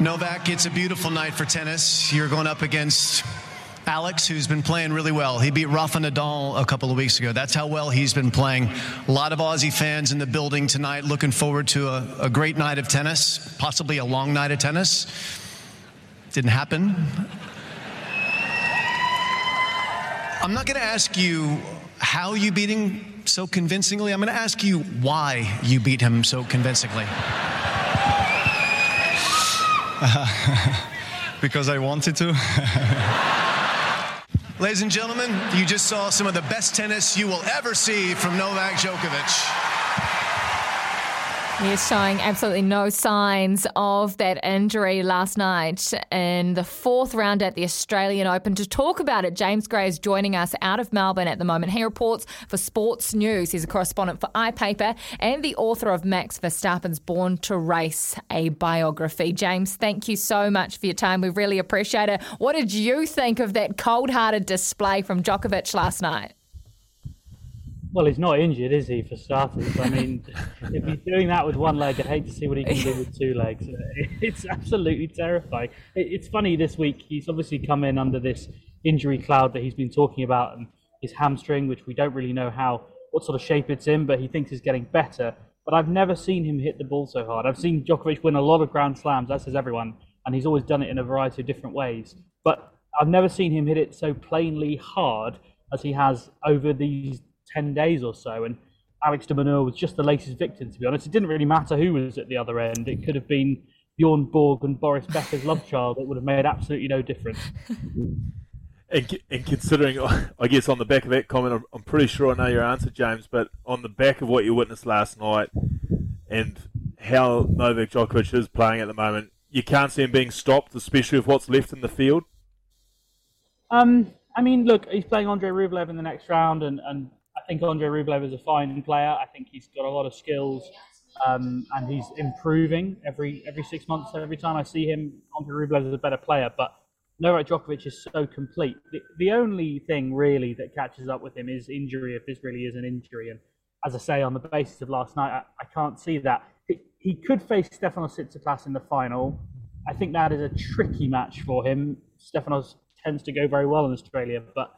Novak, it's a beautiful night for tennis. You're going up against Alex, who's been playing really well. He beat Rafa Nadal a couple of weeks ago. That's how well he's been playing. A lot of Aussie fans in the building tonight looking forward to a, a great night of tennis, possibly a long night of tennis. Didn't happen. I'm not going to ask you how you beat him so convincingly. I'm going to ask you why you beat him so convincingly. because I wanted to. Ladies and gentlemen, you just saw some of the best tennis you will ever see from Novak Djokovic. He is showing absolutely no signs of that injury last night in the fourth round at the Australian Open. To talk about it, James Gray is joining us out of Melbourne at the moment. He reports for Sports News. He's a correspondent for iPaper and the author of Max Verstappen's Born to Race, a biography. James, thank you so much for your time. We really appreciate it. What did you think of that cold hearted display from Djokovic last night? Well, he's not injured, is he, for starters? I mean, if he's doing that with one leg, I'd hate to see what he can do with two legs. It's absolutely terrifying. It's funny this week, he's obviously come in under this injury cloud that he's been talking about, and his hamstring, which we don't really know how, what sort of shape it's in, but he thinks is getting better. But I've never seen him hit the ball so hard. I've seen Djokovic win a lot of Grand Slams, that says everyone, and he's always done it in a variety of different ways. But I've never seen him hit it so plainly hard as he has over these 10 days or so. And Alex de Minaur was just the latest victim, to be honest. It didn't really matter who was at the other end. It could have been Bjorn Borg and Boris Becker's love child. It would have made absolutely no difference. And, and considering, I guess, on the back of that comment, I'm, I'm pretty sure I know your answer, James, but on the back of what you witnessed last night and how Novak Djokovic is playing at the moment, you can't see him being stopped, especially with what's left in the field. Um, I mean, look, he's playing Andre Rublev in the next round, and, and think Andre Rublev is a fine player. I think he's got a lot of skills, um, and he's improving every every six months. Every time I see him, Andre Rublev is a better player. But Novak Djokovic is so complete. The, the only thing really that catches up with him is injury, if this really is an injury. And as I say, on the basis of last night, I, I can't see that. He, he could face Stefanos Tsitsipas in the final. I think that is a tricky match for him. Stefanos tends to go very well in Australia, but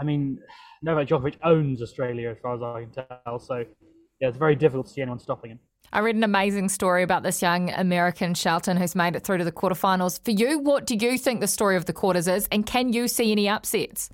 I mean, Novak Djokovic owns Australia as far as I can tell. So yeah, it's very difficult to see anyone stopping him. I read an amazing story about this young American Shelton who's made it through to the quarterfinals. For you, what do you think the story of the quarters is, and can you see any upsets?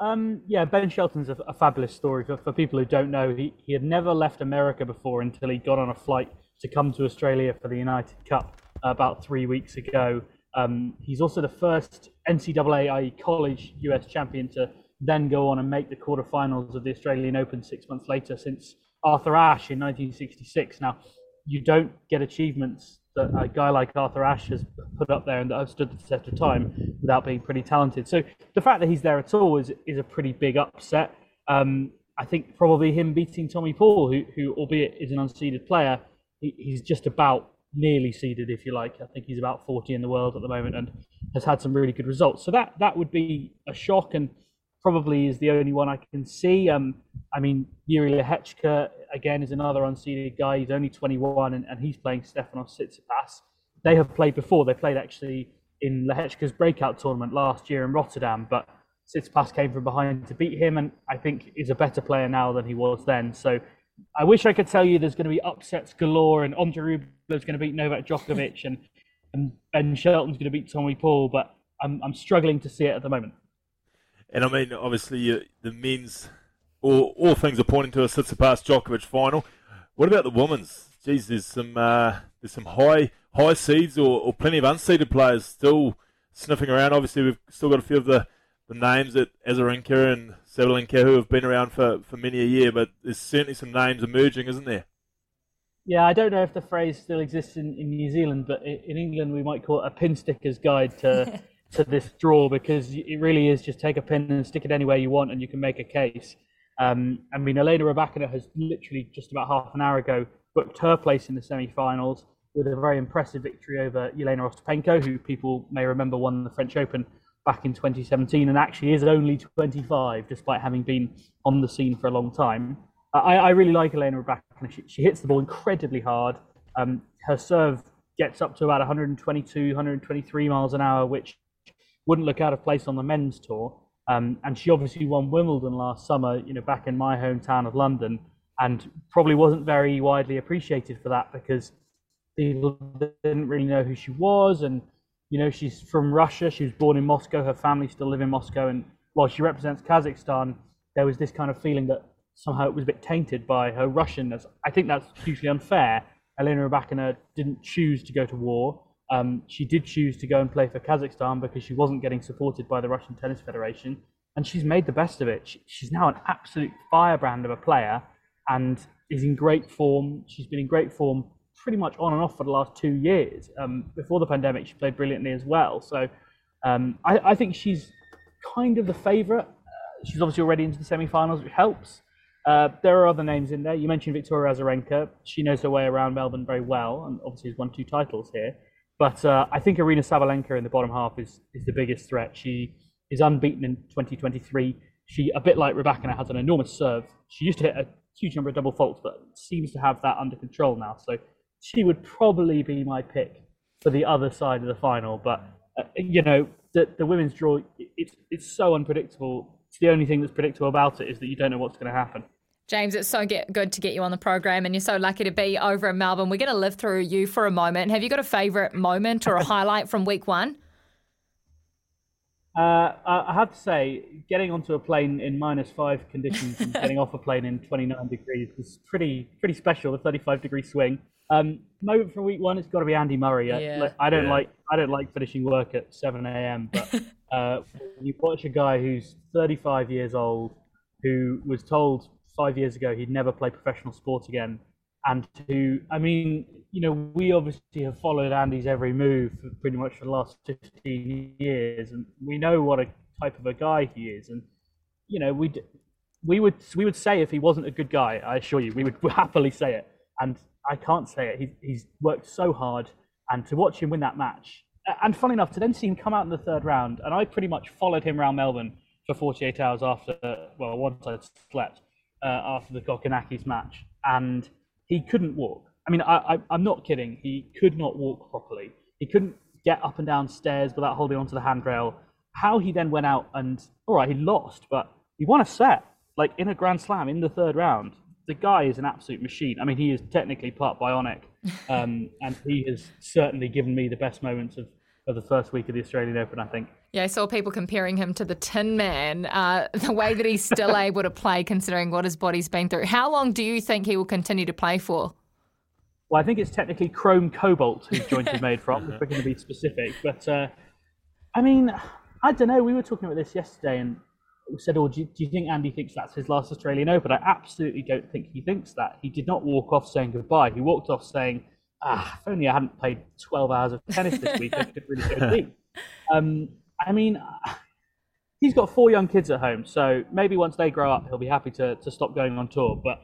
Um, yeah, Ben Shelton's a, a fabulous story. For, for people who don't know, he, he had never left America before until he got on a flight to come to Australia for the United Cup uh, about three weeks ago. Um, he's also the first NCAA, i.e., college US champion to then go on and make the quarterfinals of the Australian Open six months later since Arthur Ashe in 1966. Now, you don't get achievements that a guy like Arthur Ashe has put up there and that have stood the test of time without being pretty talented. So the fact that he's there at all is, is a pretty big upset. Um, I think probably him beating Tommy Paul, who, who albeit is an unseeded player, he, he's just about nearly seeded, if you like. I think he's about 40 in the world at the moment and has had some really good results. So that that would be a shock and probably is the only one I can see. Um, I mean, Jiri Lehecka, again, is another unseeded guy. He's only 21 and, and he's playing Stefanos Tsitsipas. They have played before. They played actually in Lehecka's breakout tournament last year in Rotterdam, but Tsitsipas came from behind to beat him and I think is a better player now than he was then. So I wish I could tell you there's going to be upsets galore and Andre is going to beat Novak Djokovic and, and Ben Shelton's going to beat Tommy Paul, but I'm, I'm struggling to see it at the moment. And I mean, obviously, uh, the men's, all, all things are pointing to a Tsitsipas Djokovic final. What about the women's? Geez, there's some uh, there's some high high seeds or, or plenty of unseeded players still sniffing around. Obviously, we've still got a few of the, the names that Azarenka and Sabalenka who have been around for, for many a year, but there's certainly some names emerging, isn't there? Yeah, I don't know if the phrase still exists in, in New Zealand, but in England we might call it a pin sticker's guide to to this draw because it really is just take a pin and stick it anywhere you want, and you can make a case. Um, I mean, Elena Rybakina has literally just about half an hour ago booked her place in the semi-finals with a very impressive victory over Elena Ostapenko, who people may remember won the French Open back in 2017 and actually is only 25 despite having been on the scene for a long time. I, I really like Elena Rybakina. She, she, hits the ball incredibly hard. Um, her serve gets up to about 122, 123 miles an hour, which wouldn't look out of place on the men's tour. Um, and she obviously won Wimbledon last summer, you know, back in my hometown of London, and probably wasn't very widely appreciated for that because people didn't really know who she was. And, you know, she's from Russia. She was born in Moscow. Her family still live in Moscow. And while she represents Kazakhstan, there was this kind of feeling that somehow it was a bit tainted by her Russianness. I think that's hugely unfair. Elena Rybakina didn't choose to go to war. Um, she did choose to go and play for Kazakhstan because she wasn't getting supported by the Russian Tennis Federation, and she's made the best of it. She, she's now an absolute firebrand of a player, and is in great form. She's been in great form pretty much on and off for the last two years. Um, before the pandemic, she played brilliantly as well. So um, I, I, think she's kind of the favourite. Uh, she's obviously already into the semi-finals, which helps. Uh, there are other names in there. You mentioned Victoria Azarenka. She knows her way around Melbourne very well, and obviously has won two titles here. But uh, I think Aryna Sabalenka in the bottom half is is the biggest threat. She is unbeaten in 2023. She, a bit like Rybakina, has an enormous serve. She used to hit a huge number of double faults, but seems to have that under control now. So she would probably be my pick for the other side of the final. But uh, you know, the, the women's draw, it's it's so unpredictable. It's the only thing that's predictable about it is that you don't know what's going to happen. James, it's so get, good to get you on the program, and you're so lucky to be over in Melbourne. We're going to live through you for a moment. Have you got a favourite moment or a highlight from week one? Uh, I have to say, getting onto a plane in minus five conditions and getting off a plane in 29 degrees was pretty pretty special. The 35 degree swing. Um, moment from week one, it's got to be Andy Murray. Yeah. I, I don't yeah. like I don't like finishing work at 7 a.m. But uh, you watch a guy who's 35 years old, who was told five years ago he'd never play professional sport again, and to, I mean, you know, we obviously have followed Andy's every move for pretty much for the last 15 years, and we know what a type of a guy he is, and you know, we'd, we would we would say if he wasn't a good guy, I assure you, we would happily say it, and I can't say it. He, he's worked so hard, and to watch him win that match, and funny enough, to then see him come out in the third round, and I pretty much followed him around Melbourne for 48 hours after, well, once I slept, uh, after the Kokkinakis match, and he couldn't walk. I mean, I, I, am not kidding. He could not walk properly. He couldn't get up and down stairs without holding onto the handrail. How he then went out and, all right, he lost, but he won a set, like in a Grand Slam in the third round. The guy is an absolute machine. I mean, he is technically part bionic, um, and he has certainly given me the best moments of, of the first week of the Australian Open, I think. Yeah, I saw people comparing him to the Tin Man, uh, the way that he's still able to play considering what his body's been through. How long do you think he will continue to play for? Well, I think it's technically chrome cobalt his joint is made from, if we're going to be specific. But, uh, I mean, I don't know. We were talking about this yesterday and we said, oh, do you, do you think Andy thinks that's his last Australian Open? I absolutely don't think he thinks that. He did not walk off saying goodbye. He walked off saying, ah, if only I hadn't played 12 hours of tennis this week, I could really go deep. Um, I mean, he's got four young kids at home, so maybe once they grow up, he'll be happy to, to stop going on tour. But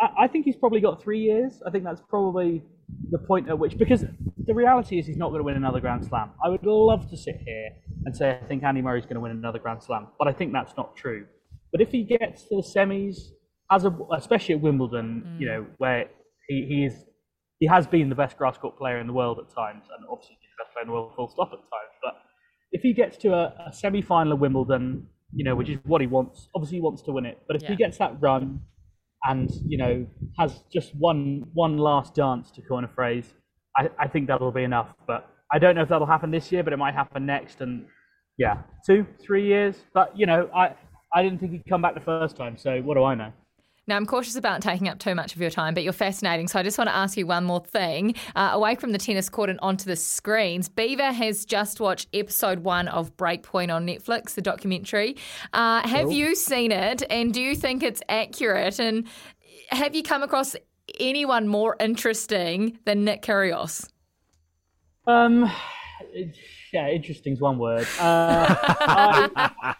I, I think he's probably got three years. I think that's probably the point at which, because the reality is he's not going to win another Grand Slam. I would love to sit here and say I think Andy Murray's going to win another Grand Slam, but I think that's not true. But if he gets to the semis, as a, especially at Wimbledon, mm. you know, where he, he is he has been the best grass court player in the world at times, and obviously the best player in the world full stop at times. But if he gets to a, a semi-final of Wimbledon, you know, which is what he wants, obviously he wants to win it. But if yeah. he gets that run and you know has just one one last dance to coin a phrase, I, I think that'll be enough. But I don't know if that'll happen this year, but it might happen next. And yeah, two, three years. But you know, I I didn't think he'd come back the first time. So what do I know? Now, I'm cautious about taking up too much of your time, but you're fascinating. So I just want to ask you one more thing. Uh, away from the tennis court and onto the screens, Beaver has just watched episode one of Breakpoint on Netflix, the documentary. Uh, have you seen it and do you think it's accurate? And have you come across anyone more interesting than Nick Kyrgios? Um, yeah, interesting is one word. Uh, I, I,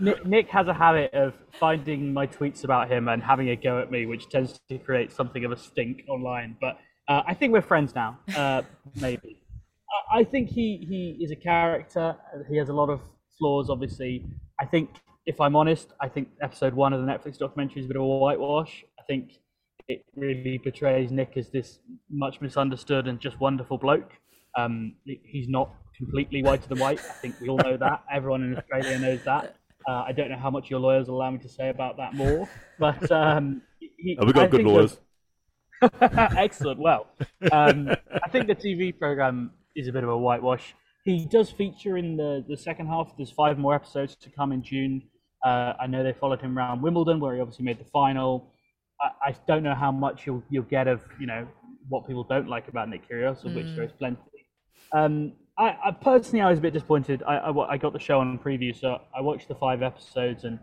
Nick, Nick, has a habit of finding my tweets about him and having a go at me, which tends to create something of a stink online. But uh, I think we're friends now, uh, maybe. I, think he, he is a character. He has a lot of flaws, obviously. I think, if I'm honest, I think episode one of the Netflix documentary is a bit of a whitewash. I think it really portrays Nick as this much misunderstood and just wonderful bloke. Um, he's not completely whiter than white. I think we all know that. Everyone in Australia knows that. Uh, I don't know how much your lawyers allow me to say about that more, but um, he, oh, we got I good lawyers. Excellent. Well, um, I think the TV program is a bit of a whitewash. He does feature in the, the second half. There's five more episodes to come in June. Uh, I know they followed him around Wimbledon, where he obviously made the final. I, I, don't know how much you'll you'll get of you know what people don't like about Nick Kyrgios, of mm. which there is plenty. Um, I, I, personally, I was a bit disappointed. I, I, I, got the show on preview, so I watched the five episodes, and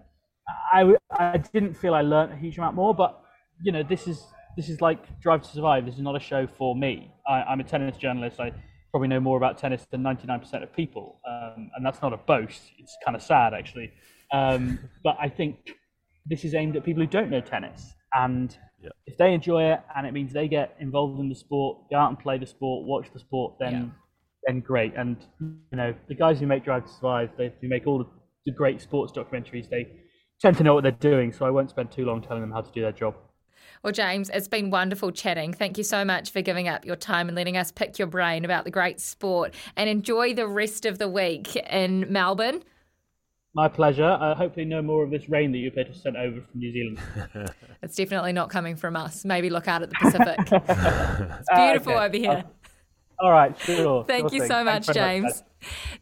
I, I didn't feel I learned a huge amount more. But you know, this is this is like Drive to Survive. This is not a show for me. I, am a tennis journalist. I probably know more about tennis than 99% of people, um, and that's not a boast. It's kind of sad, actually. Um, but I think this is aimed at people who don't know tennis, and yeah. if they enjoy it, and it means they get involved in the sport, go out and play the sport, watch the sport, then. Yeah then great. And you know, the guys who make Drive to Survive, they who make all the, great sports documentaries, they tend to know what they're doing. So I won't spend too long telling them how to do their job. Well, James, it's been wonderful chatting. Thank you so much for giving up your time and letting us pick your brain about the great sport. And enjoy the rest of the week in Melbourne. My pleasure. Uh, hopefully, no more of this rain that you've to sent over from New Zealand. it's definitely not coming from us. Maybe look out at the Pacific. it's beautiful uh, okay. over here. All right, sure. Thank sure you so much, James.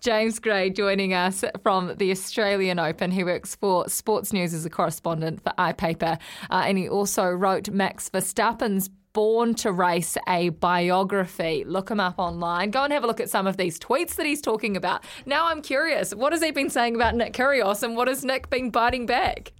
James Gray joining us from the Australian Open. He works for Sports News as a correspondent for iPaper. Uh, and he also wrote Max Verstappen's Born to Race, a biography. Look him up online. Go and have a look at some of these tweets that he's talking about. Now I'm curious, what has he been saying about Nick Kyrgios and what has Nick been biting back?